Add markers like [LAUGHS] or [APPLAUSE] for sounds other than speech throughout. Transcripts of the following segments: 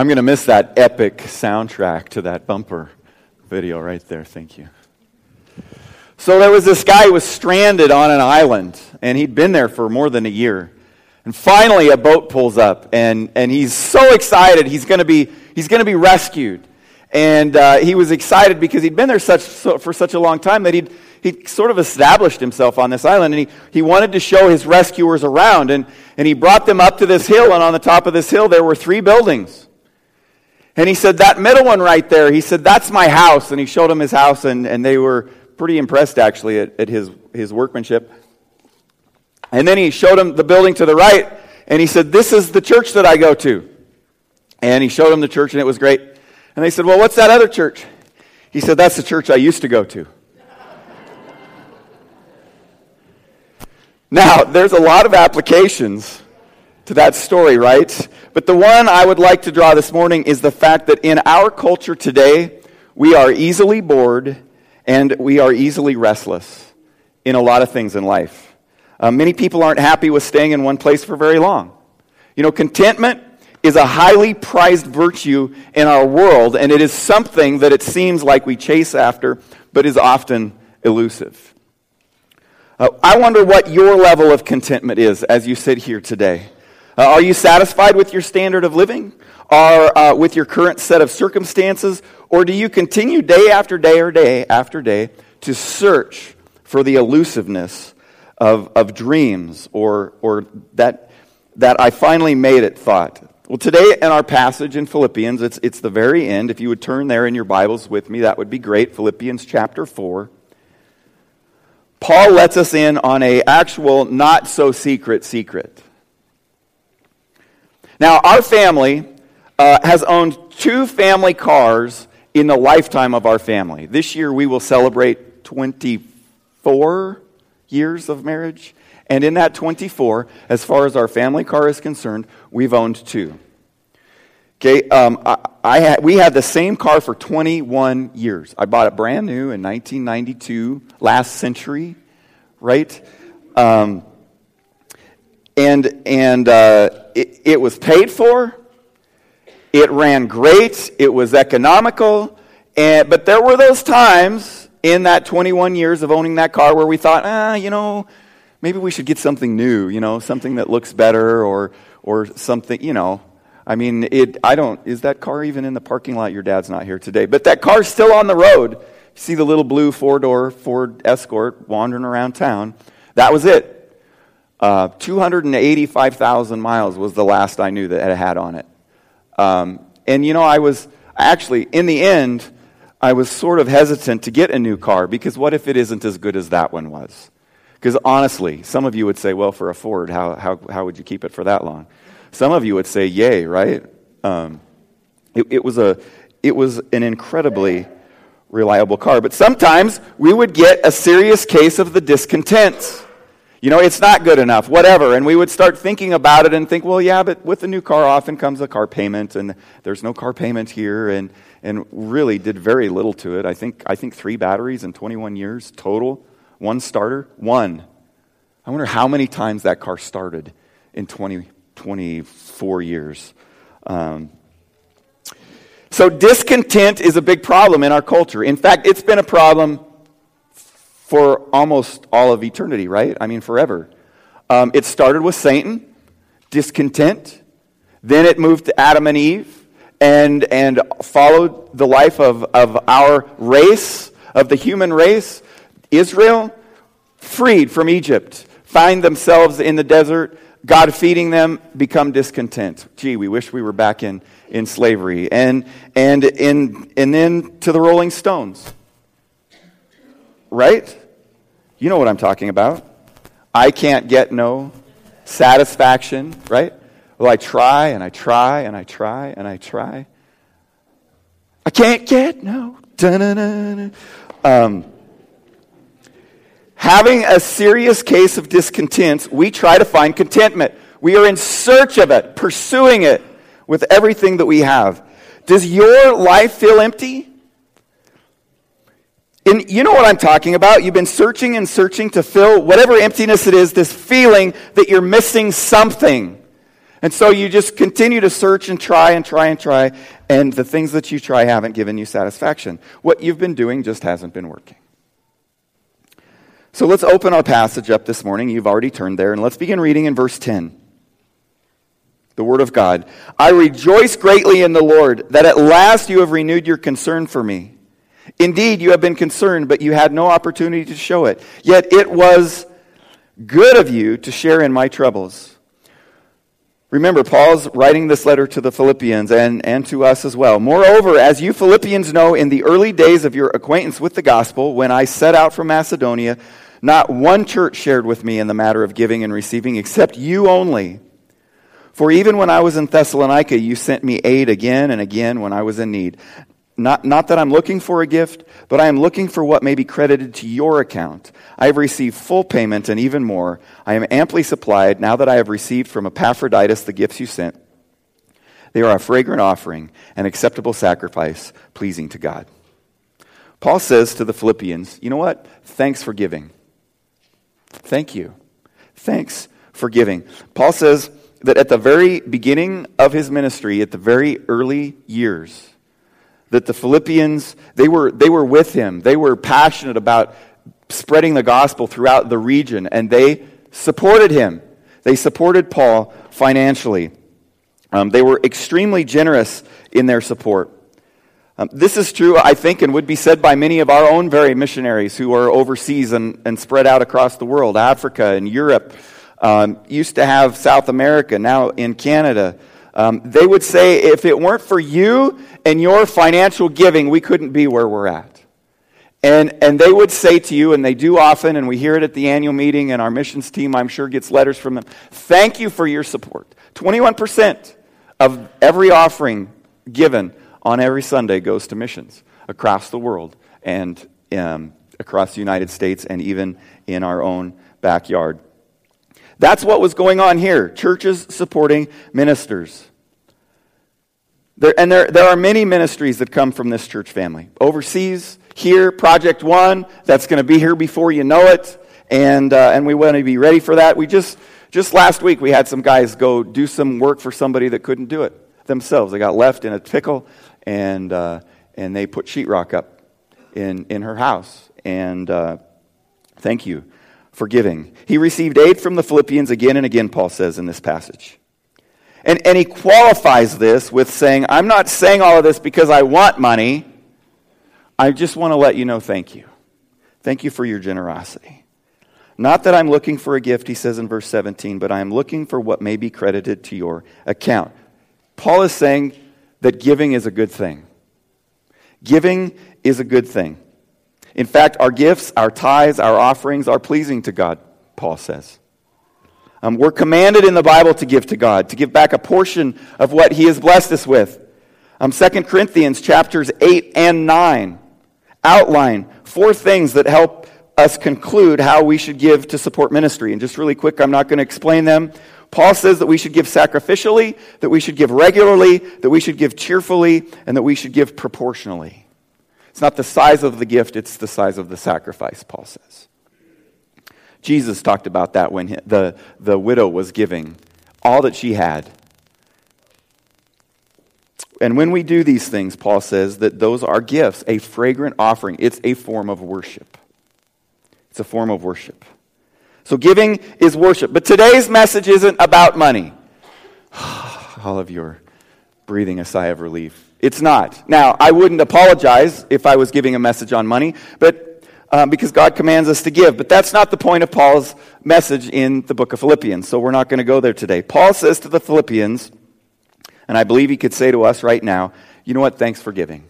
I'm going to miss that epic soundtrack to that bumper video right there. Thank you. So there was this guy who was stranded on an island, and he'd been there for more than a year. And finally, a boat pulls up, and, and he's so excited he's going to be he's going to be rescued. And uh, he was excited because he'd been there such, so, for such a long time that he'd, he sort of established himself on this island. And he, he wanted to show his rescuers around. And, and he brought them up to this hill. And on the top of this hill, there were three buildings. And he said, That middle one right there, he said, That's my house. And he showed him his house. And, and they were pretty impressed, actually, at, at his, his workmanship. And then he showed him the building to the right. And he said, This is the church that I go to. And he showed him the church, and it was great. And they said, Well, what's that other church? He said, That's the church I used to go to. [LAUGHS] now, there's a lot of applications to that story, right? But the one I would like to draw this morning is the fact that in our culture today, we are easily bored and we are easily restless in a lot of things in life. Uh, many people aren't happy with staying in one place for very long. You know, contentment is a highly prized virtue in our world, and it is something that it seems like we chase after, but is often elusive. Uh, I wonder what your level of contentment is as you sit here today. Uh, are you satisfied with your standard of living? Or uh, with your current set of circumstances? Or do you continue day after day or day after day to search for the elusiveness of, of dreams or, or that, that I finally made it thought? Well, today in our passage in Philippians, it's, it's the very end. If you would turn there in your Bibles with me, that would be great. Philippians chapter 4. Paul lets us in on a actual not so secret secret. Now, our family uh, has owned two family cars in the lifetime of our family. This year we will celebrate 24 years of marriage. And in that 24, as far as our family car is concerned, we've owned two. Okay, um, I, I we had the same car for 21 years. I bought it brand new in 1992, last century, right? Um, and and uh, it, it was paid for. It ran great. It was economical. And, but there were those times in that 21 years of owning that car where we thought, ah, you know, maybe we should get something new, you know, something that looks better or, or something, you know. I mean, it, I don't, is that car even in the parking lot? Your dad's not here today. But that car's still on the road. You see the little blue four door Ford Escort wandering around town. That was it. Uh, 285,000 miles was the last I knew that it had on it. Um, and you know, I was actually, in the end, I was sort of hesitant to get a new car because what if it isn't as good as that one was? Because honestly, some of you would say, well, for a Ford, how, how, how would you keep it for that long? Some of you would say, yay, right? Um, it, it, was a, it was an incredibly reliable car. But sometimes we would get a serious case of the discontent. You know, it's not good enough, whatever. And we would start thinking about it and think, well, yeah, but with the new car often comes a car payment, and there's no car payment here, and, and really did very little to it. I think, I think three batteries in 21 years total. One starter? One. I wonder how many times that car started in 20, 24 years. Um, so, discontent is a big problem in our culture. In fact, it's been a problem for almost all of eternity, right? I mean, forever. Um, it started with Satan, discontent. Then it moved to Adam and Eve and, and followed the life of, of our race, of the human race. Israel, freed from Egypt, find themselves in the desert, God feeding them, become discontent. Gee, we wish we were back in, in slavery. And, and, in, and then to the Rolling Stones. Right? You know what I'm talking about. I can't get no satisfaction, right? Well, I try and I try and I try and I try. I can't get no. Um, Having a serious case of discontent, we try to find contentment. We are in search of it, pursuing it with everything that we have. Does your life feel empty? And you know what I'm talking about. You've been searching and searching to fill whatever emptiness it is, this feeling that you're missing something. And so you just continue to search and try and try and try, and the things that you try haven't given you satisfaction. What you've been doing just hasn't been working. So let's open our passage up this morning. You've already turned there, and let's begin reading in verse 10. The Word of God. I rejoice greatly in the Lord that at last you have renewed your concern for me. Indeed, you have been concerned, but you had no opportunity to show it. Yet it was good of you to share in my troubles. Remember, Paul's writing this letter to the Philippians and, and to us as well. Moreover, as you Philippians know, in the early days of your acquaintance with the gospel, when I set out from Macedonia, not one church shared with me in the matter of giving and receiving, except you only. For even when I was in Thessalonica, you sent me aid again and again when I was in need. Not, not that I'm looking for a gift, but I am looking for what may be credited to your account. I have received full payment and even more. I am amply supplied now that I have received from Epaphroditus the gifts you sent. They are a fragrant offering, an acceptable sacrifice, pleasing to God. Paul says to the Philippians, You know what? Thanks for giving. Thank you. Thanks for giving. Paul says that at the very beginning of his ministry, at the very early years, that the Philippians, they were, they were with him. They were passionate about spreading the gospel throughout the region, and they supported him. They supported Paul financially. Um, they were extremely generous in their support. Um, this is true, I think, and would be said by many of our own very missionaries who are overseas and, and spread out across the world Africa and Europe. Um, used to have South America, now in Canada. Um, they would say if it weren't for you and your financial giving, we couldn't be where we're at. And, and they would say to you, and they do often, and we hear it at the annual meeting, and our missions team, I'm sure, gets letters from them. Thank you for your support. 21% of every offering given on every Sunday goes to missions across the world and um, across the United States and even in our own backyard. That's what was going on here churches supporting ministers. There, and there, there are many ministries that come from this church family. Overseas, here, Project One, that's going to be here before you know it. And, uh, and we want to be ready for that. We just, just last week, we had some guys go do some work for somebody that couldn't do it themselves. They got left in a pickle, and, uh, and they put sheetrock up in, in her house. And uh, thank you for giving. He received aid from the Philippians again and again, Paul says in this passage. And, and he qualifies this with saying, I'm not saying all of this because I want money. I just want to let you know thank you. Thank you for your generosity. Not that I'm looking for a gift, he says in verse 17, but I am looking for what may be credited to your account. Paul is saying that giving is a good thing. Giving is a good thing. In fact, our gifts, our tithes, our offerings are pleasing to God, Paul says. Um, we're commanded in the Bible to give to God, to give back a portion of what He has blessed us with. Um, 2 Corinthians chapters 8 and 9 outline four things that help us conclude how we should give to support ministry. And just really quick, I'm not going to explain them. Paul says that we should give sacrificially, that we should give regularly, that we should give cheerfully, and that we should give proportionally. It's not the size of the gift, it's the size of the sacrifice, Paul says. Jesus talked about that when the, the widow was giving all that she had. And when we do these things, Paul says that those are gifts, a fragrant offering. It's a form of worship. It's a form of worship. So giving is worship. But today's message isn't about money. [SIGHS] All of you are breathing a sigh of relief. It's not. Now, I wouldn't apologize if I was giving a message on money, but um, because God commands us to give. But that's not the point of Paul's message in the book of Philippians, so we're not going to go there today. Paul says to the Philippians, and I believe he could say to us right now, you know what? Thanks for giving.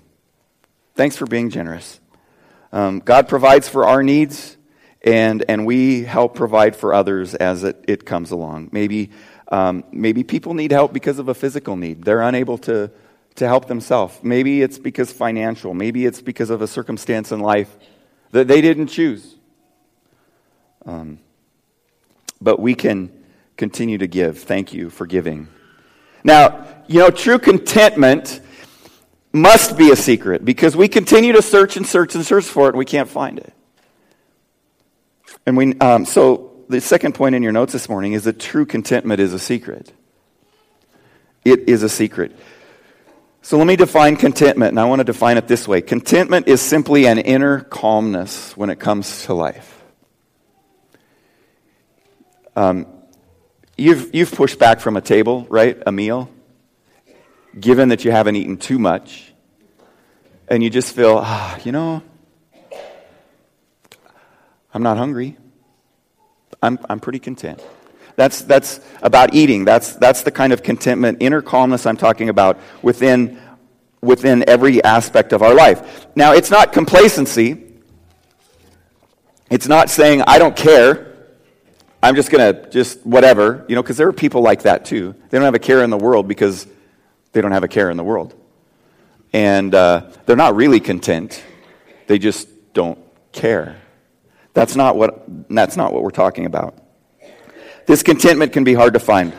Thanks for being generous. Um, God provides for our needs, and, and we help provide for others as it, it comes along. Maybe, um, maybe people need help because of a physical need. They're unable to, to help themselves. Maybe it's because financial. Maybe it's because of a circumstance in life that they didn't choose. Um, but we can continue to give. Thank you for giving. Now, you know, true contentment must be a secret because we continue to search and search and search for it and we can't find it. And we, um, so the second point in your notes this morning is that true contentment is a secret. It is a secret. So let me define contentment, and I want to define it this way contentment is simply an inner calmness when it comes to life. Um, you've, you've pushed back from a table, right? A meal, given that you haven't eaten too much, and you just feel, ah, you know, I'm not hungry. I'm, I'm pretty content. That's, that's about eating. That's, that's the kind of contentment, inner calmness I'm talking about within, within every aspect of our life. Now, it's not complacency. It's not saying, I don't care. I'm just going to just whatever, you know, because there are people like that too. They don't have a care in the world because they don't have a care in the world. And uh, they're not really content, they just don't care. That's not, what, that's not what we're talking about. This contentment can be hard to find.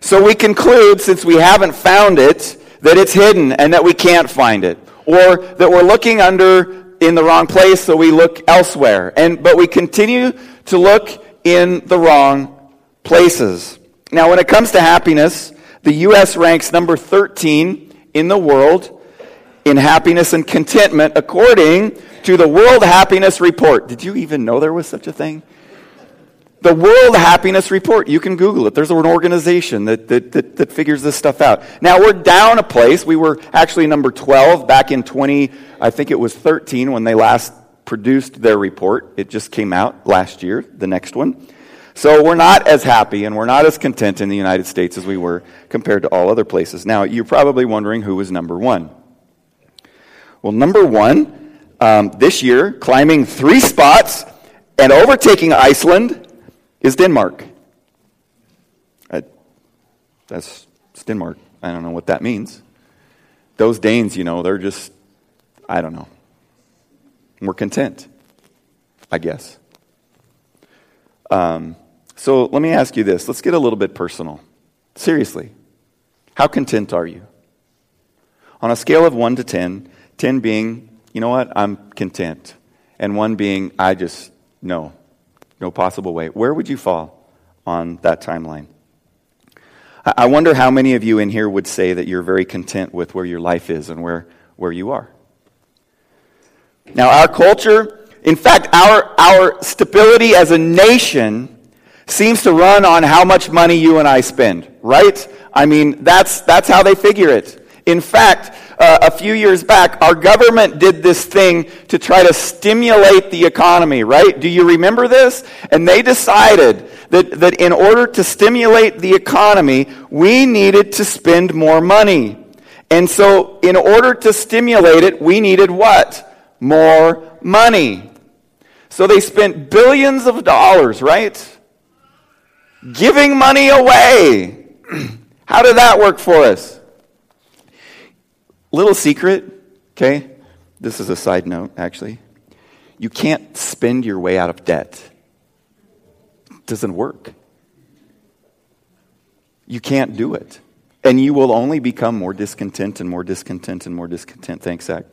So we conclude, since we haven't found it, that it's hidden and that we can't find it. Or that we're looking under in the wrong place, so we look elsewhere. And, but we continue to look in the wrong places. Now, when it comes to happiness, the U.S. ranks number 13 in the world in happiness and contentment according to the World Happiness Report. Did you even know there was such a thing? The World Happiness Report. You can Google it. There's an organization that, that, that, that, figures this stuff out. Now, we're down a place. We were actually number 12 back in 20, I think it was 13 when they last produced their report. It just came out last year, the next one. So we're not as happy and we're not as content in the United States as we were compared to all other places. Now, you're probably wondering who was number one. Well, number one, um, this year, climbing three spots and overtaking Iceland, is Denmark. Uh, that's Denmark. I don't know what that means. Those Danes, you know, they're just, I don't know. We're content, I guess. Um, so let me ask you this. Let's get a little bit personal. Seriously, how content are you? On a scale of 1 to 10, 10 being, you know what, I'm content, and 1 being, I just, no, no possible way. Where would you fall on that timeline? I wonder how many of you in here would say that you're very content with where your life is and where, where you are. Now, our culture, in fact, our, our stability as a nation seems to run on how much money you and I spend, right? I mean, that's, that's how they figure it. In fact, uh, a few years back, our government did this thing to try to stimulate the economy, right? Do you remember this? And they decided that, that in order to stimulate the economy, we needed to spend more money. And so, in order to stimulate it, we needed what? more money. So they spent billions of dollars, right? Giving money away. [CLEARS THROAT] How did that work for us? Little secret, okay? This is a side note, actually. You can't spend your way out of debt. It doesn't work. You can't do it. And you will only become more discontent and more discontent and more discontent. Thanks, Zach.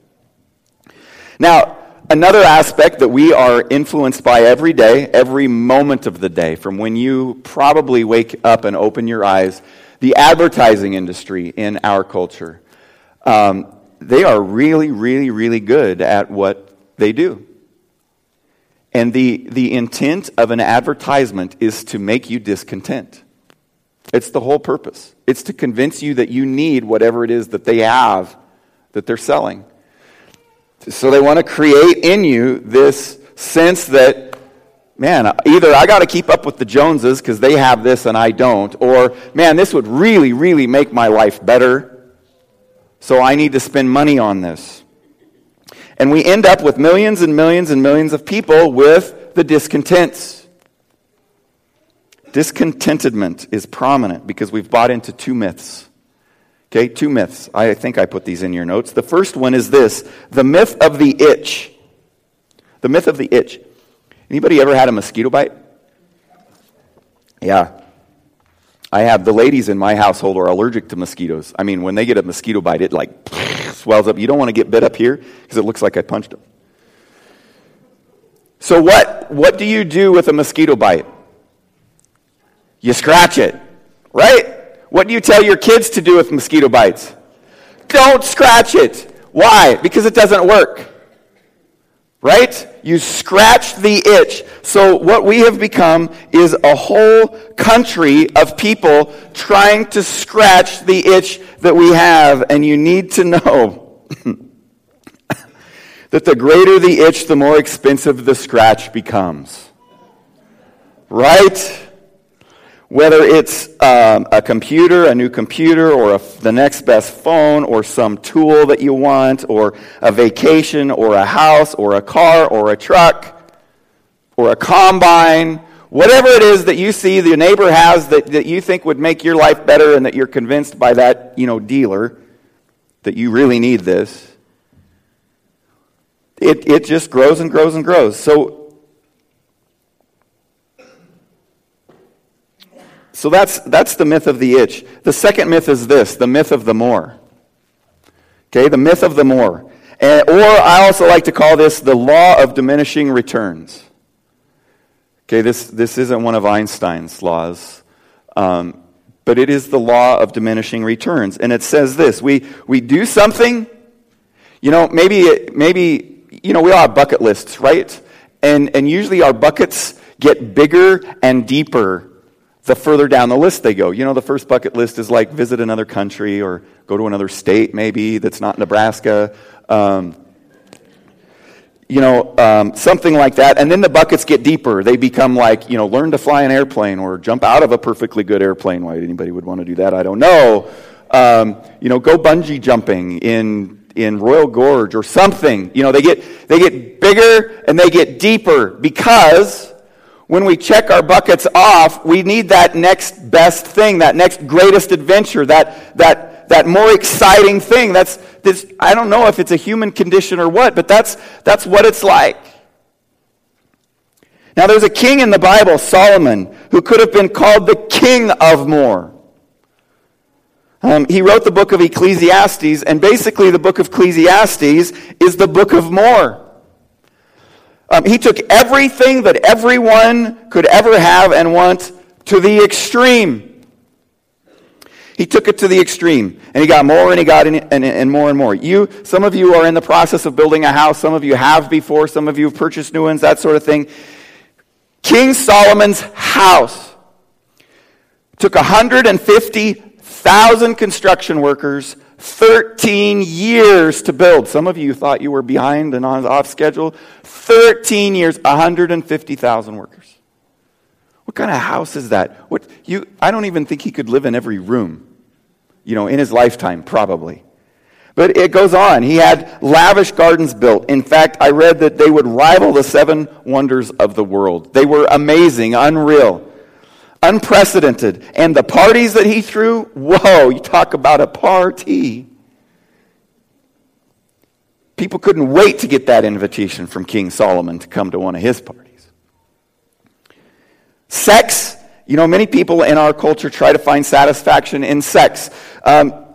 Now, another aspect that we are influenced by every day, every moment of the day, from when you probably wake up and open your eyes, the advertising industry in our culture. Um, they are really, really, really good at what they do. And the, the intent of an advertisement is to make you discontent. It's the whole purpose. It's to convince you that you need whatever it is that they have that they're selling. So they want to create in you this sense that, man, either I got to keep up with the Joneses because they have this and I don't, or, man, this would really, really make my life better. So I need to spend money on this. And we end up with millions and millions and millions of people with the discontents. Discontentment is prominent because we've bought into two myths. Okay, two myths. I think I put these in your notes. The first one is this the myth of the itch. The myth of the itch. Anybody ever had a mosquito bite? Yeah. I have the ladies in my household are allergic to mosquitoes. I mean, when they get a mosquito bite, it like [LAUGHS] swells up. You don't want to get bit up here because it looks like I punched them. So what what do you do with a mosquito bite? You scratch it, right? What do you tell your kids to do with mosquito bites? Don't scratch it. Why? Because it doesn't work. Right? You scratch the itch. So what we have become is a whole country of people trying to scratch the itch that we have. And you need to know [LAUGHS] that the greater the itch, the more expensive the scratch becomes. Right? Whether it's um, a computer, a new computer, or a, the next best phone, or some tool that you want, or a vacation, or a house, or a car, or a truck, or a combine, whatever it is that you see the neighbor has that, that you think would make your life better and that you're convinced by that you know, dealer that you really need this, it, it just grows and grows and grows. So So that's, that's the myth of the itch. The second myth is this the myth of the more. Okay, the myth of the more. And, or I also like to call this the law of diminishing returns. Okay, this, this isn't one of Einstein's laws, um, but it is the law of diminishing returns. And it says this we, we do something, you know, maybe, maybe, you know, we all have bucket lists, right? And, and usually our buckets get bigger and deeper the further down the list they go. You know, the first bucket list is like visit another country or go to another state, maybe that's not Nebraska. Um, you know, um, something like that. And then the buckets get deeper. They become like, you know, learn to fly an airplane or jump out of a perfectly good airplane. Why anybody would want to do that, I don't know. Um, you know, go bungee jumping in in Royal Gorge or something. You know, they get they get bigger and they get deeper because when we check our buckets off, we need that next best thing, that next greatest adventure, that, that, that more exciting thing. That's this, I don't know if it's a human condition or what, but that's, that's what it's like. Now, there's a king in the Bible, Solomon, who could have been called the king of more. Um, he wrote the book of Ecclesiastes, and basically, the book of Ecclesiastes is the book of more. Um, he took everything that everyone could ever have and want to the extreme. He took it to the extreme, and he got more and he got in, and, and more and more. You, some of you are in the process of building a house. Some of you have before. Some of you have purchased new ones. That sort of thing. King Solomon's house took 150,000 construction workers 13 years to build. Some of you thought you were behind and on off schedule. 13 years, 150,000 workers. What kind of house is that? What you I don't even think he could live in every room. You know, in his lifetime probably. But it goes on. He had lavish gardens built. In fact, I read that they would rival the seven wonders of the world. They were amazing, unreal unprecedented. And the parties that he threw, whoa, you talk about a party. People couldn't wait to get that invitation from King Solomon to come to one of his parties. Sex, you know, many people in our culture try to find satisfaction in sex. Um,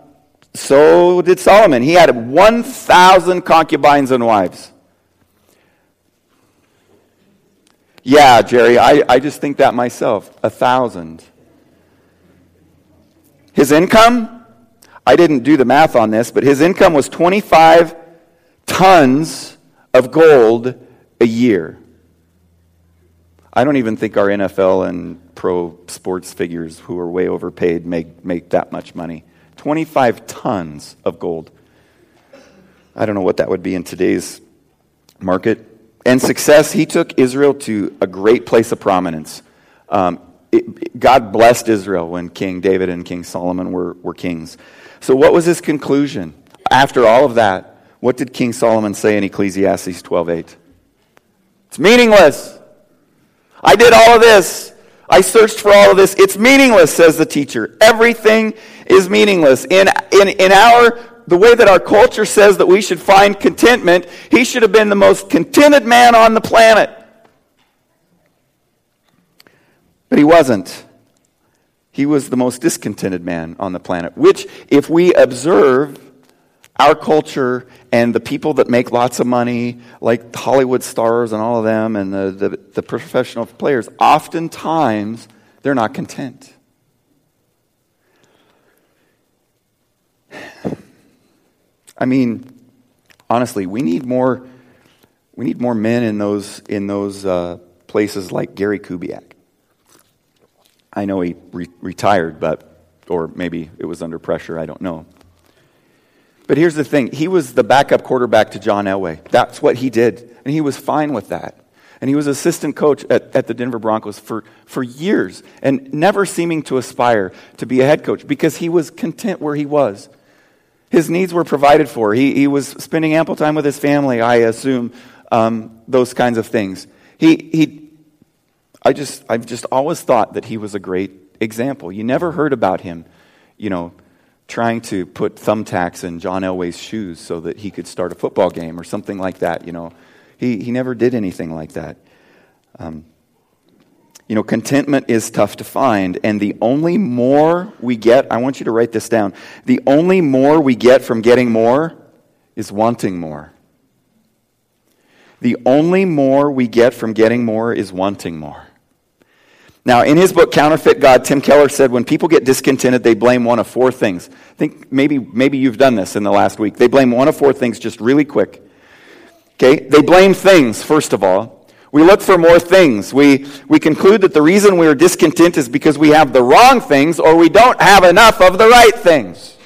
so did Solomon. He had 1,000 concubines and wives. Yeah, Jerry, I, I just think that myself. A thousand. His income, I didn't do the math on this, but his income was 25 tons of gold a year. I don't even think our NFL and pro sports figures who are way overpaid make, make that much money. 25 tons of gold. I don't know what that would be in today's market and success, he took Israel to a great place of prominence. Um, it, God blessed Israel when King David and King Solomon were, were kings. So, what was his conclusion? After all of that, what did King Solomon say in Ecclesiastes 12:8? It's meaningless. I did all of this. I searched for all of this. It's meaningless, says the teacher. Everything is meaningless. In, in, in our the way that our culture says that we should find contentment, he should have been the most contented man on the planet. But he wasn't. He was the most discontented man on the planet, which, if we observe our culture and the people that make lots of money, like Hollywood stars and all of them, and the, the, the professional players, oftentimes they're not content. I mean, honestly, we need more. We need more men in those in those uh, places like Gary Kubiak. I know he re- retired, but or maybe it was under pressure. I don't know. But here's the thing: he was the backup quarterback to John Elway. That's what he did, and he was fine with that. And he was assistant coach at, at the Denver Broncos for, for years and never seeming to aspire to be a head coach because he was content where he was. His needs were provided for. He, he was spending ample time with his family, I assume, um, those kinds of things. He, he, I just, I've just always thought that he was a great example. You never heard about him, you know, trying to put thumbtacks in John Elway's shoes so that he could start a football game or something like that, you know. He, he never did anything like that. Um, you know, contentment is tough to find, and the only more we get, I want you to write this down. The only more we get from getting more is wanting more. The only more we get from getting more is wanting more. Now, in his book, Counterfeit God, Tim Keller said when people get discontented, they blame one of four things. I think maybe, maybe you've done this in the last week. They blame one of four things just really quick. Okay? They blame things, first of all. We look for more things. We, we conclude that the reason we are discontent is because we have the wrong things or we don't have enough of the right things.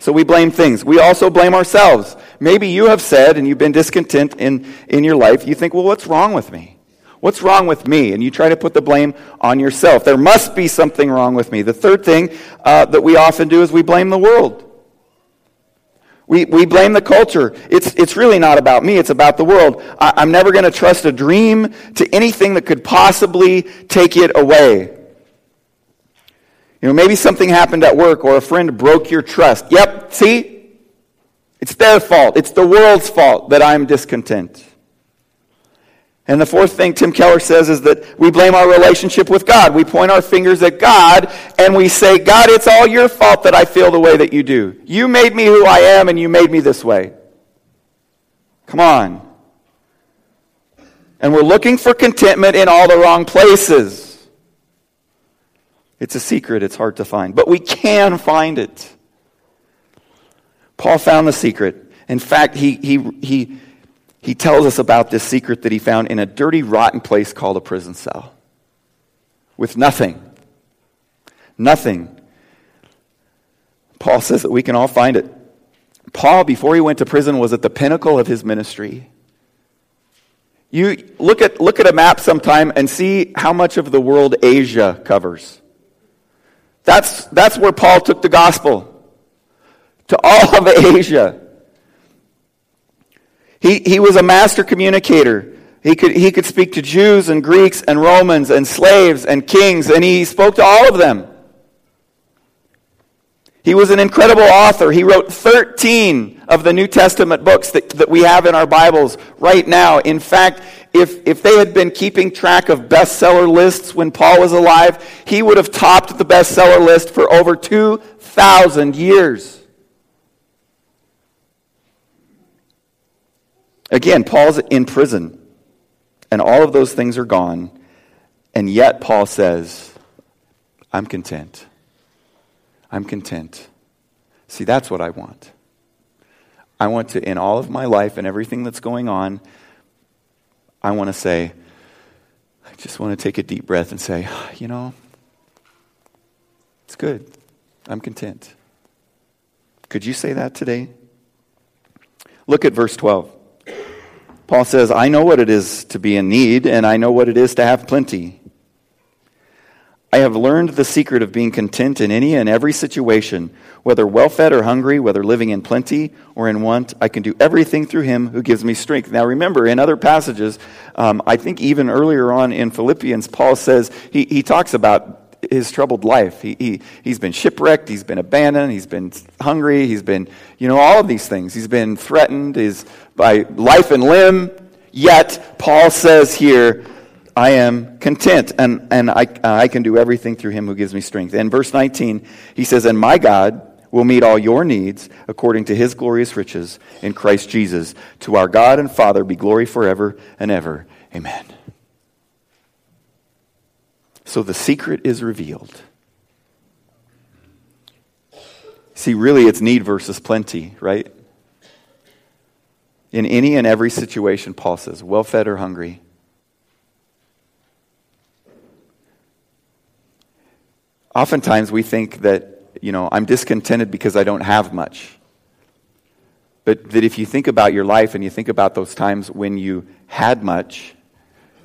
So we blame things. We also blame ourselves. Maybe you have said, and you've been discontent in, in your life, you think, well, what's wrong with me? What's wrong with me? And you try to put the blame on yourself. There must be something wrong with me. The third thing uh, that we often do is we blame the world. We, we blame the culture. It's, it's really not about me, it's about the world. I, am never going to trust a dream to anything that could possibly take it away. You know, maybe something happened at work or a friend broke your trust. Yep, see? It's their fault. It's the world's fault that I'm discontent. And the fourth thing Tim Keller says is that we blame our relationship with God. We point our fingers at God and we say, God, it's all your fault that I feel the way that you do. You made me who I am and you made me this way. Come on. And we're looking for contentment in all the wrong places. It's a secret, it's hard to find. But we can find it. Paul found the secret. In fact, he, he, he he tells us about this secret that he found in a dirty, rotten place called a prison cell with nothing. Nothing. Paul says that we can all find it. Paul, before he went to prison, was at the pinnacle of his ministry. You look at, look at a map sometime and see how much of the world Asia covers. That's, that's where Paul took the gospel to all of Asia. He, he was a master communicator. He could, he could speak to Jews and Greeks and Romans and slaves and kings, and he spoke to all of them. He was an incredible author. He wrote 13 of the New Testament books that, that we have in our Bibles right now. In fact, if, if they had been keeping track of bestseller lists when Paul was alive, he would have topped the bestseller list for over 2,000 years. Again, Paul's in prison, and all of those things are gone, and yet Paul says, I'm content. I'm content. See, that's what I want. I want to, in all of my life and everything that's going on, I want to say, I just want to take a deep breath and say, [SIGHS] you know, it's good. I'm content. Could you say that today? Look at verse 12. Paul says, I know what it is to be in need, and I know what it is to have plenty. I have learned the secret of being content in any and every situation, whether well fed or hungry, whether living in plenty or in want. I can do everything through him who gives me strength. Now, remember, in other passages, um, I think even earlier on in Philippians, Paul says, he, he talks about his troubled life. He, he, he's been shipwrecked, he's been abandoned, he's been hungry, he's been, you know, all of these things. He's been threatened is by life and limb. Yet, Paul says here, I am content and, and I, I can do everything through him who gives me strength. In verse 19, he says, And my God will meet all your needs according to his glorious riches in Christ Jesus. To our God and Father be glory forever and ever. Amen. So the secret is revealed. See, really, it's need versus plenty, right? In any and every situation, Paul says, well fed or hungry. Oftentimes we think that, you know, I'm discontented because I don't have much. But that if you think about your life and you think about those times when you had much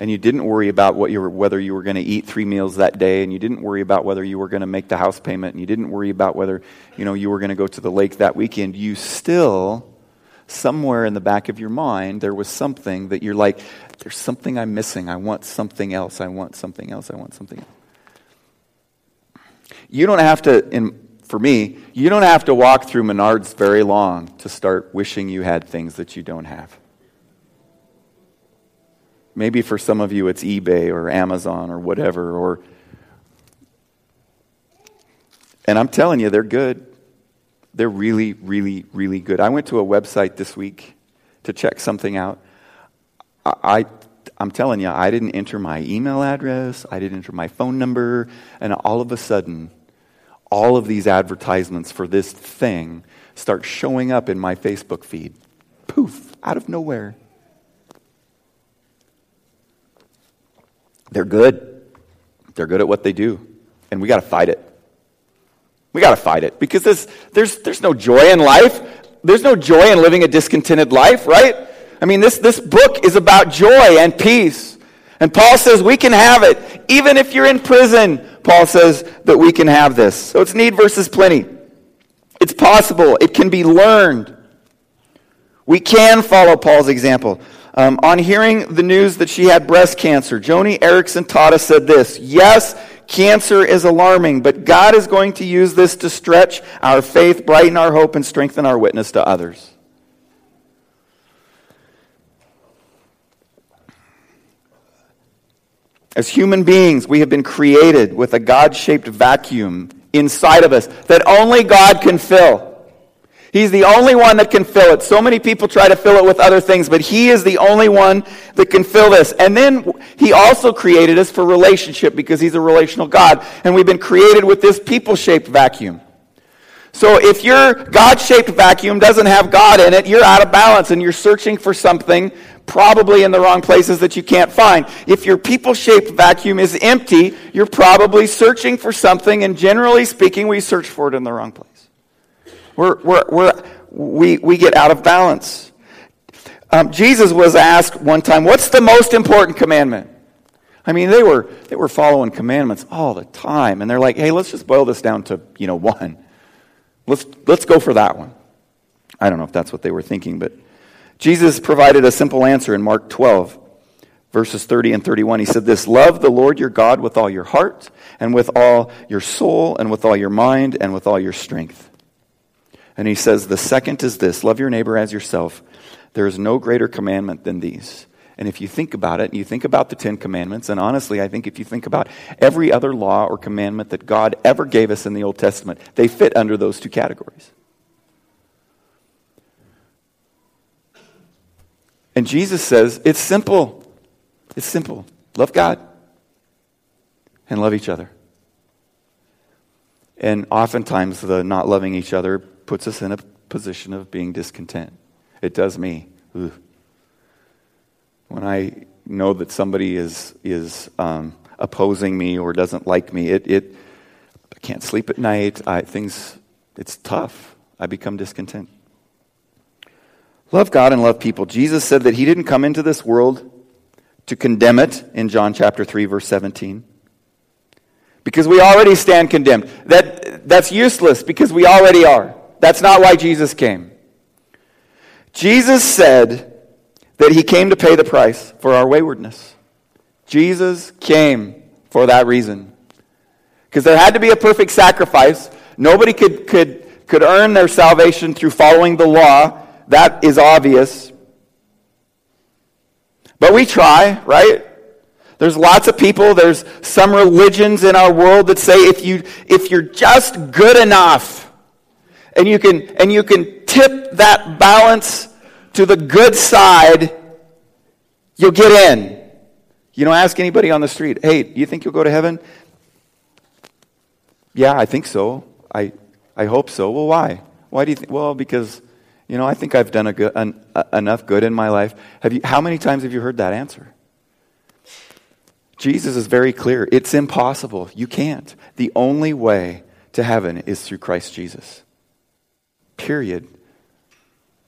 and you didn't worry about what you were, whether you were going to eat three meals that day and you didn't worry about whether you were going to make the house payment and you didn't worry about whether, you know, you were going to go to the lake that weekend, you still somewhere in the back of your mind, there was something that you're like, there's something I'm missing. I want something else. I want something else. I want something else. You don't have to, in, for me, you don't have to walk through Menards very long to start wishing you had things that you don't have. Maybe for some of you it's eBay or Amazon or whatever, or. And I'm telling you, they're good. They're really, really, really good. I went to a website this week to check something out. I, I'm telling you, I didn't enter my email address, I didn't enter my phone number, and all of a sudden, all of these advertisements for this thing start showing up in my Facebook feed. Poof, out of nowhere. They're good. They're good at what they do. And we got to fight it. We got to fight it because there's, there's, there's no joy in life. There's no joy in living a discontented life, right? I mean, this, this book is about joy and peace. And Paul says we can have it. Even if you're in prison, Paul says that we can have this. So it's need versus plenty. It's possible, it can be learned. We can follow Paul's example. Um, on hearing the news that she had breast cancer, Joni Eareckson Tada said this Yes, Cancer is alarming, but God is going to use this to stretch our faith, brighten our hope, and strengthen our witness to others. As human beings, we have been created with a God shaped vacuum inside of us that only God can fill. He's the only one that can fill it. So many people try to fill it with other things, but He is the only one that can fill this. And then He also created us for relationship because He's a relational God. And we've been created with this people shaped vacuum. So if your God shaped vacuum doesn't have God in it, you're out of balance and you're searching for something probably in the wrong places that you can't find. If your people shaped vacuum is empty, you're probably searching for something, and generally speaking, we search for it in the wrong place. We're, we're, we're, we, we get out of balance. Um, Jesus was asked one time, What's the most important commandment? I mean, they were, they were following commandments all the time. And they're like, Hey, let's just boil this down to, you know, one. Let's, let's go for that one. I don't know if that's what they were thinking, but Jesus provided a simple answer in Mark 12, verses 30 and 31. He said this Love the Lord your God with all your heart, and with all your soul, and with all your mind, and with all your strength. And he says, The second is this love your neighbor as yourself. There is no greater commandment than these. And if you think about it, and you think about the Ten Commandments, and honestly, I think if you think about every other law or commandment that God ever gave us in the Old Testament, they fit under those two categories. And Jesus says, it's simple. It's simple. Love God and love each other. And oftentimes, the not loving each other puts us in a position of being discontent. It does me. Ugh. When I know that somebody is, is um, opposing me or doesn't like me, it, it, I can't sleep at night. I, things, it's tough. I become discontent. Love God and love people. Jesus said that he didn't come into this world to condemn it in John chapter 3 verse 17. Because we already stand condemned. That, that's useless because we already are. That's not why Jesus came. Jesus said that he came to pay the price for our waywardness. Jesus came for that reason. Because there had to be a perfect sacrifice. Nobody could, could, could earn their salvation through following the law. That is obvious. But we try, right? There's lots of people, there's some religions in our world that say if, you, if you're just good enough, and you can, and you can tip that balance to the good side, you'll get in. You know, ask anybody on the street, hey, do you think you'll go to heaven? Yeah, I think so. I, I hope so. Well, why? Why do you think? Well, because, you know, I think I've done a good, an, enough good in my life. Have you, how many times have you heard that answer? Jesus is very clear. It's impossible. You can't. The only way to heaven is through Christ Jesus. Period.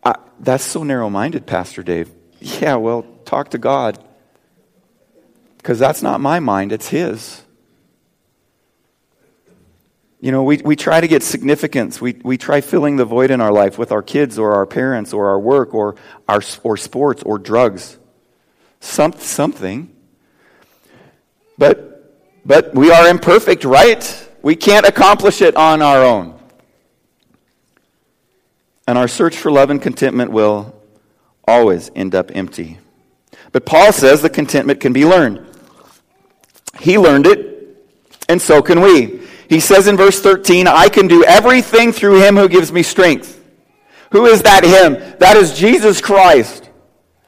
I, that's so narrow minded, Pastor Dave. Yeah, well, talk to God. Because that's not my mind, it's His. You know, we, we try to get significance. We, we try filling the void in our life with our kids or our parents or our work or, our, or sports or drugs. Some, something. But, but we are imperfect, right? We can't accomplish it on our own. And our search for love and contentment will always end up empty. But Paul says the contentment can be learned. He learned it, and so can we. He says in verse 13, I can do everything through him who gives me strength. Who is that him? That is Jesus Christ.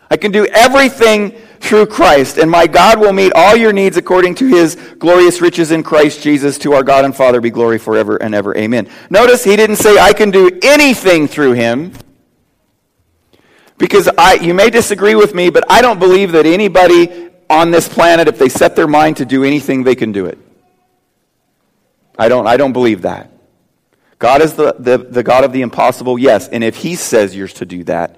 I can do everything through Christ, and my God will meet all your needs according to his glorious riches in Christ Jesus. To our God and Father be glory forever and ever. Amen. Notice he didn't say, I can do anything through him. Because I, you may disagree with me, but I don't believe that anybody on this planet, if they set their mind to do anything, they can do it. I don't, I don't believe that. God is the, the, the God of the impossible, yes. And if He says you're to do that,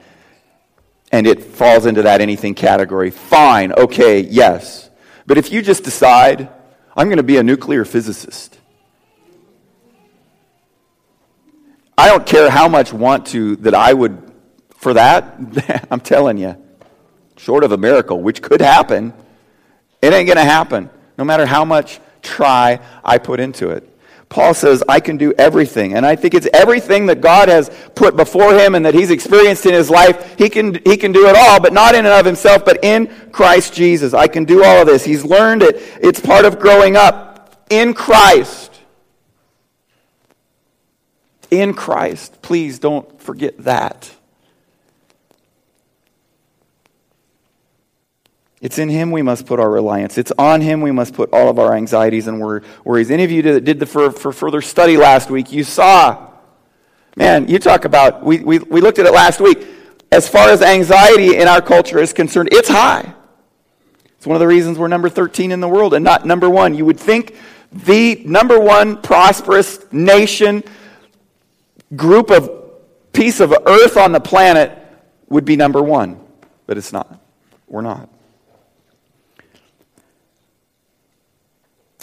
and it falls into that anything category, fine, okay, yes. But if you just decide, I'm going to be a nuclear physicist, I don't care how much want to that I would for that. [LAUGHS] I'm telling you, short of a miracle, which could happen, it ain't going to happen. No matter how much try I put into it. Paul says, I can do everything. And I think it's everything that God has put before him and that he's experienced in his life. He can, he can do it all, but not in and of himself, but in Christ Jesus. I can do all of this. He's learned it. It's part of growing up in Christ. In Christ. Please don't forget that. It's in Him we must put our reliance. It's on Him we must put all of our anxieties and worries. Any of you that did the for, for further study last week, you saw, man, you talk about, we, we, we looked at it last week. As far as anxiety in our culture is concerned, it's high. It's one of the reasons we're number 13 in the world and not number one. You would think the number one prosperous nation, group of piece of earth on the planet would be number one, but it's not. We're not.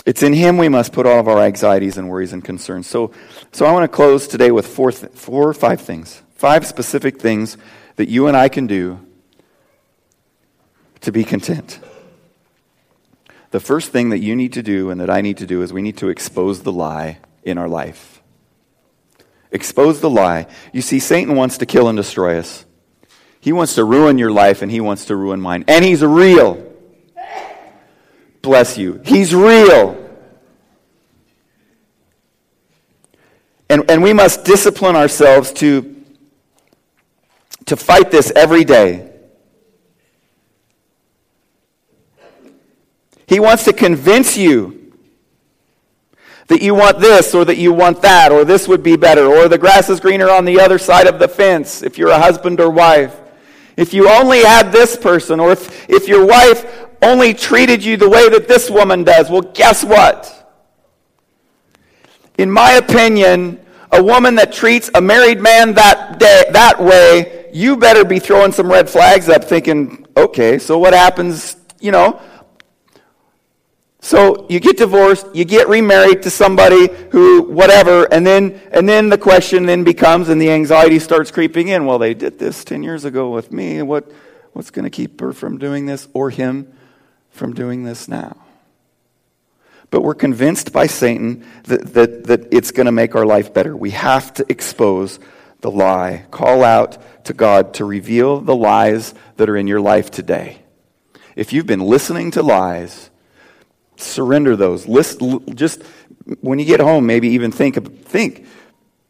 It's in Him we must put all of our anxieties and worries and concerns. So, so I want to close today with four, th- four or five things. Five specific things that you and I can do to be content. The first thing that you need to do and that I need to do is we need to expose the lie in our life. Expose the lie. You see, Satan wants to kill and destroy us. He wants to ruin your life and he wants to ruin mine. And he's real bless you. He's real. And, and we must discipline ourselves to, to fight this every day. He wants to convince you that you want this or that you want that or this would be better or the grass is greener on the other side of the fence if you're a husband or wife. If you only had this person or if, if your wife only treated you the way that this woman does. Well, guess what? In my opinion, a woman that treats a married man that day, that way, you better be throwing some red flags up thinking, okay, so what happens, you know? So you get divorced, you get remarried to somebody who whatever, and then and then the question then becomes and the anxiety starts creeping in. Well, they did this 10 years ago with me. What what's going to keep her from doing this or him? from doing this now. But we're convinced by Satan that, that, that it's going to make our life better. We have to expose the lie. Call out to God to reveal the lies that are in your life today. If you've been listening to lies, surrender those. List, just when you get home, maybe even think, think,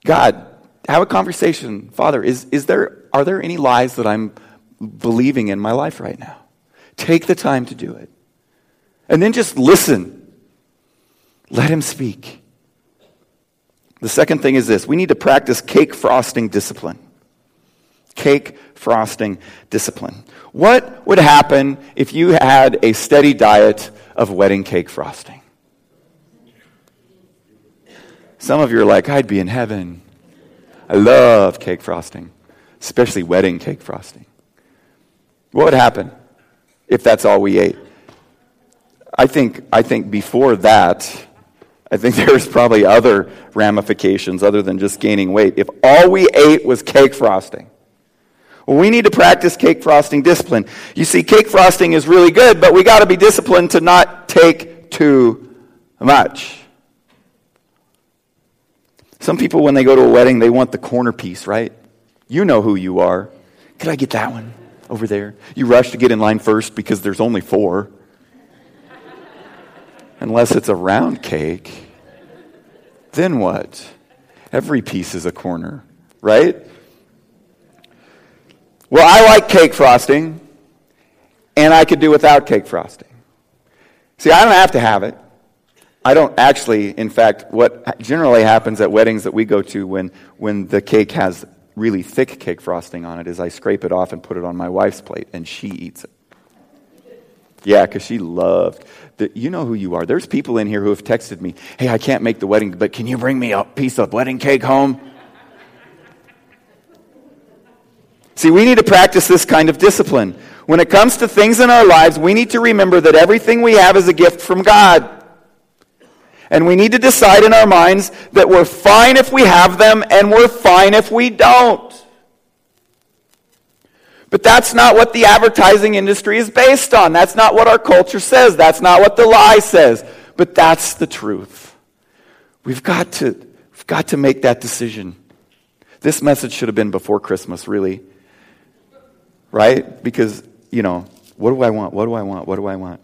God, have a conversation. Father, is, is there, are there any lies that I'm believing in my life right now? Take the time to do it. And then just listen. Let him speak. The second thing is this we need to practice cake frosting discipline. Cake frosting discipline. What would happen if you had a steady diet of wedding cake frosting? Some of you are like, I'd be in heaven. I love cake frosting, especially wedding cake frosting. What would happen if that's all we ate? I think, I think before that, I think [LAUGHS] there's probably other ramifications other than just gaining weight. If all we ate was cake frosting, well, we need to practice cake frosting discipline. You see, cake frosting is really good, but we got to be disciplined to not take too much. Some people, when they go to a wedding, they want the corner piece, right? You know who you are. Could I get that one over there? You rush to get in line first because there's only four. Unless it's a round cake. Then what? Every piece is a corner, right? Well, I like cake frosting, and I could do without cake frosting. See, I don't have to have it. I don't actually, in fact, what generally happens at weddings that we go to when, when the cake has really thick cake frosting on it is I scrape it off and put it on my wife's plate, and she eats it. Yeah, because she loved. The, you know who you are. There's people in here who have texted me, hey, I can't make the wedding, but can you bring me a piece of wedding cake home? See, we need to practice this kind of discipline. When it comes to things in our lives, we need to remember that everything we have is a gift from God. And we need to decide in our minds that we're fine if we have them and we're fine if we don't. But that's not what the advertising industry is based on. That's not what our culture says. That's not what the lie says. But that's the truth. We've got to, we've got to make that decision. This message should have been before Christmas, really right? Because, you know, what do I want? What do I want? What do I want?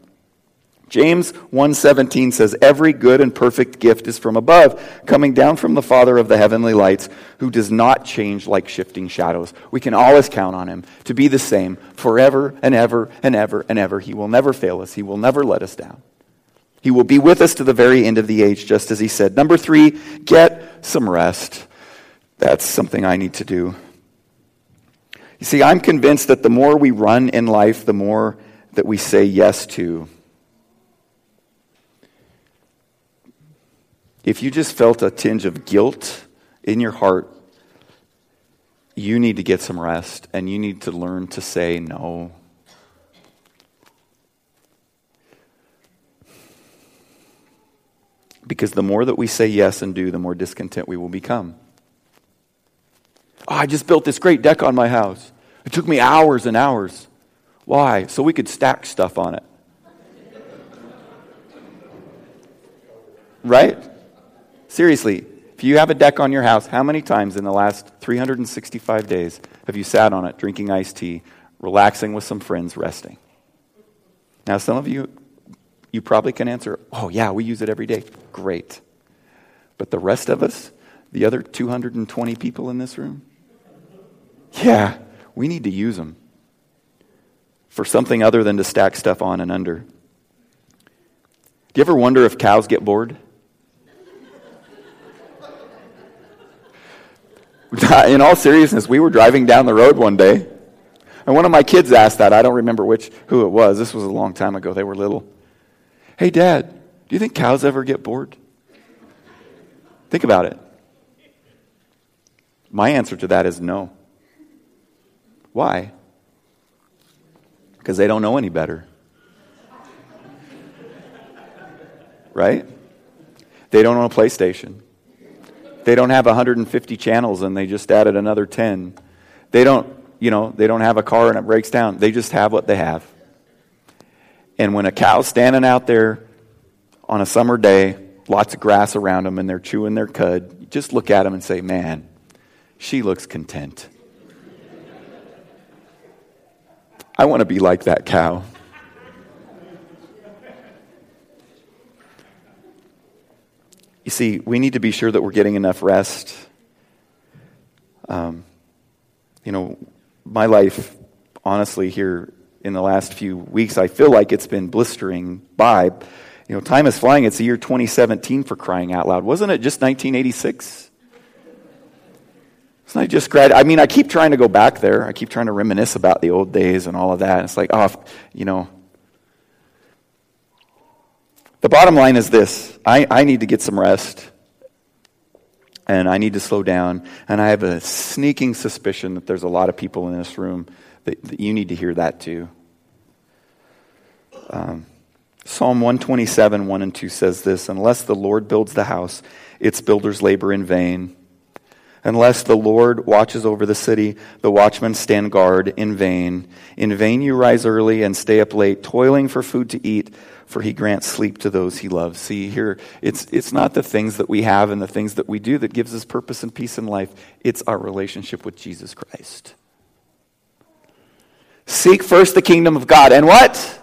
James 1:17 says every good and perfect gift is from above, coming down from the Father of the heavenly lights, who does not change like shifting shadows. We can always count on him to be the same forever and ever and ever and ever. He will never fail us. He will never let us down. He will be with us to the very end of the age just as he said. Number 3, get some rest. That's something I need to do. You see, I'm convinced that the more we run in life, the more that we say yes to. If you just felt a tinge of guilt in your heart, you need to get some rest and you need to learn to say no. Because the more that we say yes and do, the more discontent we will become. Oh, I just built this great deck on my house. It took me hours and hours. Why? So we could stack stuff on it. Right? Seriously, if you have a deck on your house, how many times in the last 365 days have you sat on it drinking iced tea, relaxing with some friends, resting? Now, some of you, you probably can answer, oh, yeah, we use it every day. Great. But the rest of us, the other 220 people in this room, yeah, we need to use them for something other than to stack stuff on and under. Do you ever wonder if cows get bored? [LAUGHS] In all seriousness, we were driving down the road one day, and one of my kids asked that. I don't remember which who it was. This was a long time ago. They were little. Hey, Dad, do you think cows ever get bored? Think about it. My answer to that is no. Why? Because they don't know any better. Right? They don't own a PlayStation. They don't have 150 channels and they just added another 10. They don't, you know, they don't have a car and it breaks down. They just have what they have. And when a cow's standing out there on a summer day, lots of grass around them and they're chewing their cud, just look at them and say, man, she looks content. I want to be like that cow. You see, we need to be sure that we're getting enough rest. Um, you know, my life, honestly, here in the last few weeks, I feel like it's been blistering by. You know, time is flying. It's the year 2017 for crying out loud. Wasn't it just 1986? Not just grad. I mean, I keep trying to go back there. I keep trying to reminisce about the old days and all of that. It's like, oh, you know. The bottom line is this I, I need to get some rest. And I need to slow down. And I have a sneaking suspicion that there's a lot of people in this room that, that you need to hear that too. Um, Psalm 127, 1 and 2 says this Unless the Lord builds the house, its builders labor in vain. Unless the Lord watches over the city, the watchmen stand guard in vain. In vain you rise early and stay up late, toiling for food to eat, for he grants sleep to those he loves. See, here, it's, it's not the things that we have and the things that we do that gives us purpose and peace in life. It's our relationship with Jesus Christ. Seek first the kingdom of God. And what?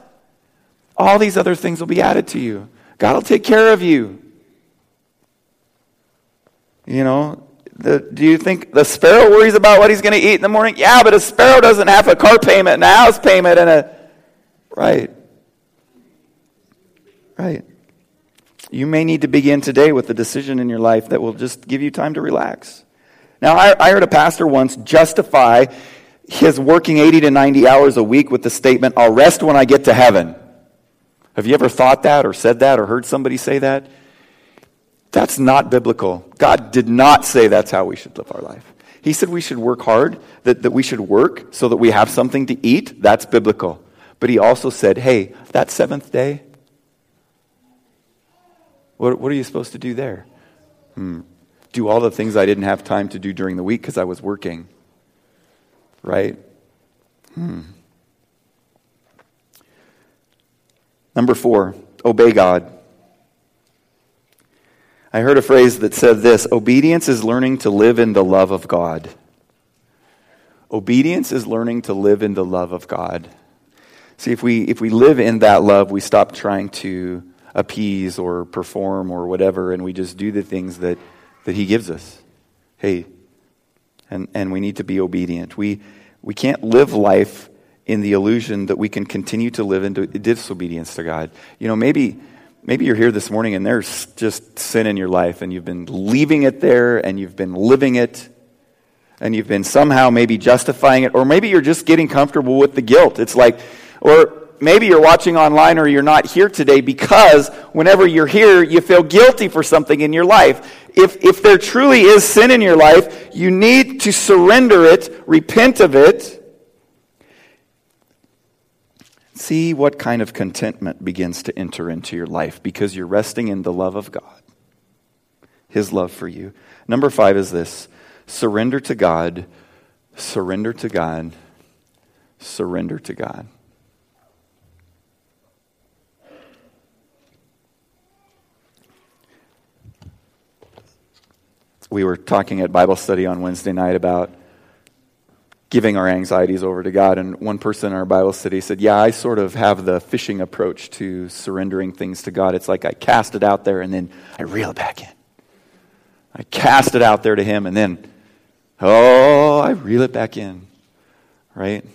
All these other things will be added to you. God will take care of you. You know, the, do you think the sparrow worries about what he's going to eat in the morning? Yeah, but a sparrow doesn't have a car payment and a house payment and a. Right. Right. You may need to begin today with a decision in your life that will just give you time to relax. Now, I, I heard a pastor once justify his working 80 to 90 hours a week with the statement, I'll rest when I get to heaven. Have you ever thought that or said that or heard somebody say that? That's not biblical. God did not say that's how we should live our life. He said we should work hard, that, that we should work so that we have something to eat. That's biblical. But he also said, hey, that seventh day, what, what are you supposed to do there? Hmm. Do all the things I didn't have time to do during the week because I was working. Right? Hmm. Number four, obey God. I heard a phrase that said this obedience is learning to live in the love of God. Obedience is learning to live in the love of God. See, if we, if we live in that love, we stop trying to appease or perform or whatever, and we just do the things that, that He gives us. Hey, and, and we need to be obedient. We, we can't live life in the illusion that we can continue to live in disobedience to God. You know, maybe maybe you're here this morning and there's just sin in your life and you've been leaving it there and you've been living it and you've been somehow maybe justifying it or maybe you're just getting comfortable with the guilt. It's like or maybe you're watching online or you're not here today because whenever you're here you feel guilty for something in your life. If if there truly is sin in your life, you need to surrender it, repent of it See what kind of contentment begins to enter into your life because you're resting in the love of God, His love for you. Number five is this surrender to God, surrender to God, surrender to God. We were talking at Bible study on Wednesday night about giving our anxieties over to God. And one person in our Bible study said, Yeah, I sort of have the fishing approach to surrendering things to God. It's like I cast it out there and then I reel it back in. I cast it out there to Him and then, oh, I reel it back in. Right?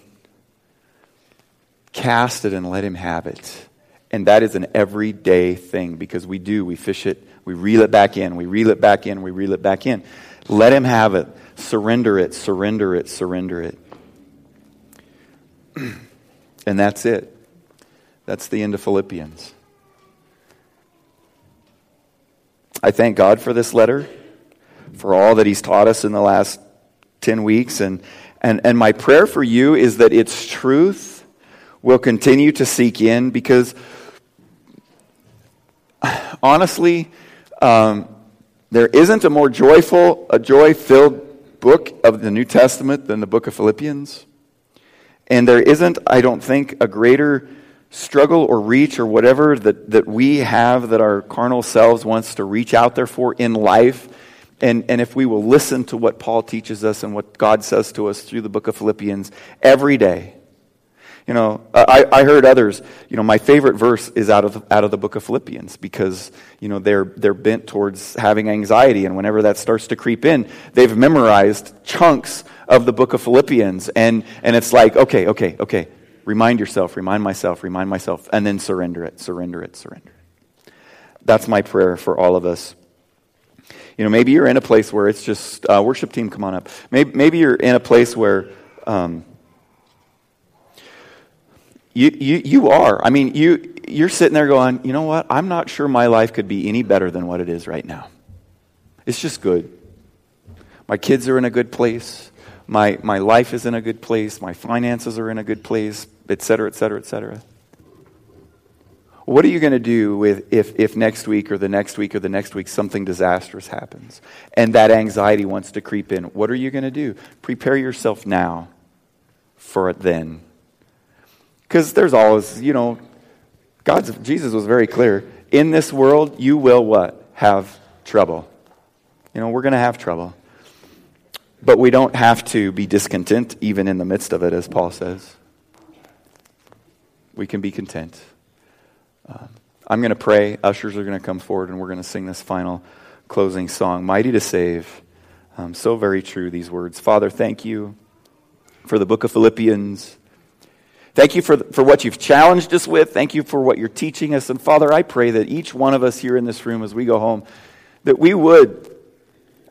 Cast it and let Him have it. And that is an everyday thing because we do. We fish it, we reel it back in, we reel it back in, we reel it back in. Let Him have it. Surrender it, surrender it, surrender it. [CLEARS THROAT] and that's it. That's the end of Philippians. I thank God for this letter, for all that He's taught us in the last 10 weeks. And, and, and my prayer for you is that its truth will continue to seek in because, [SIGHS] honestly, um, there isn't a more joyful, a joy filled book of the New Testament than the book of Philippians. And there isn't, I don't think, a greater struggle or reach or whatever that, that we have that our carnal selves wants to reach out there for in life. And, and if we will listen to what Paul teaches us and what God says to us through the book of Philippians every day, you know, I, I heard others, you know, my favorite verse is out of, out of the book of Philippians because, you know, they're, they're bent towards having anxiety. And whenever that starts to creep in, they've memorized chunks of the book of Philippians. And, and it's like, okay, okay, okay. Remind yourself, remind myself, remind myself, and then surrender it, surrender it, surrender it. That's my prayer for all of us. You know, maybe you're in a place where it's just, uh, worship team, come on up. Maybe, maybe you're in a place where um, you, you, you are. I mean, you, you're sitting there going, you know what? I'm not sure my life could be any better than what it is right now. It's just good. My kids are in a good place. My, my life is in a good place. My finances are in a good place, et cetera, et cetera, et cetera. What are you going to do with if, if next week or the next week or the next week something disastrous happens and that anxiety wants to creep in? What are you going to do? Prepare yourself now for it then. Because there's always, you know, God's, Jesus was very clear. In this world, you will what? Have trouble. You know, we're going to have trouble. But we don't have to be discontent even in the midst of it, as Paul says. We can be content. Uh, I'm going to pray. Ushers are going to come forward, and we're going to sing this final closing song Mighty to Save. Um, so very true, these words. Father, thank you for the book of Philippians. Thank you for, for what you've challenged us with. Thank you for what you're teaching us. And Father, I pray that each one of us here in this room as we go home, that we would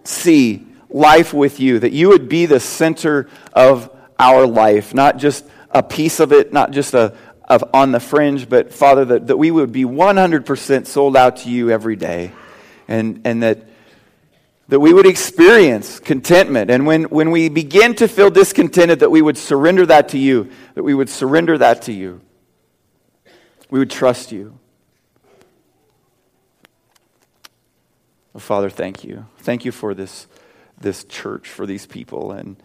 see life with you, that you would be the center of our life, not just a piece of it, not just a, of on the fringe, but Father, that, that we would be 100% sold out to you every day. And, and that, that we would experience contentment. And when, when we begin to feel discontented, that we would surrender that to you, that we would surrender that to you. We would trust you. Oh, Father, thank you. Thank you for this, this church, for these people. And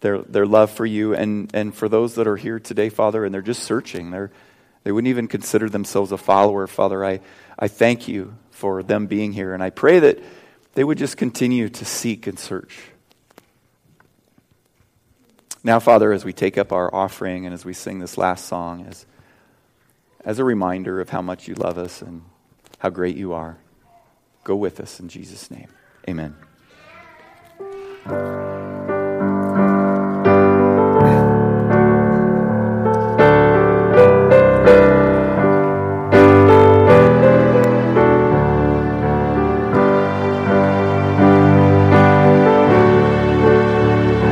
their, their love for you. And, and for those that are here today, Father, and they're just searching, they're, they wouldn't even consider themselves a follower, Father, I, I thank you for them being here. And I pray that they would just continue to seek and search. Now, Father, as we take up our offering and as we sing this last song, as, as a reminder of how much you love us and how great you are, go with us in Jesus' name. Amen.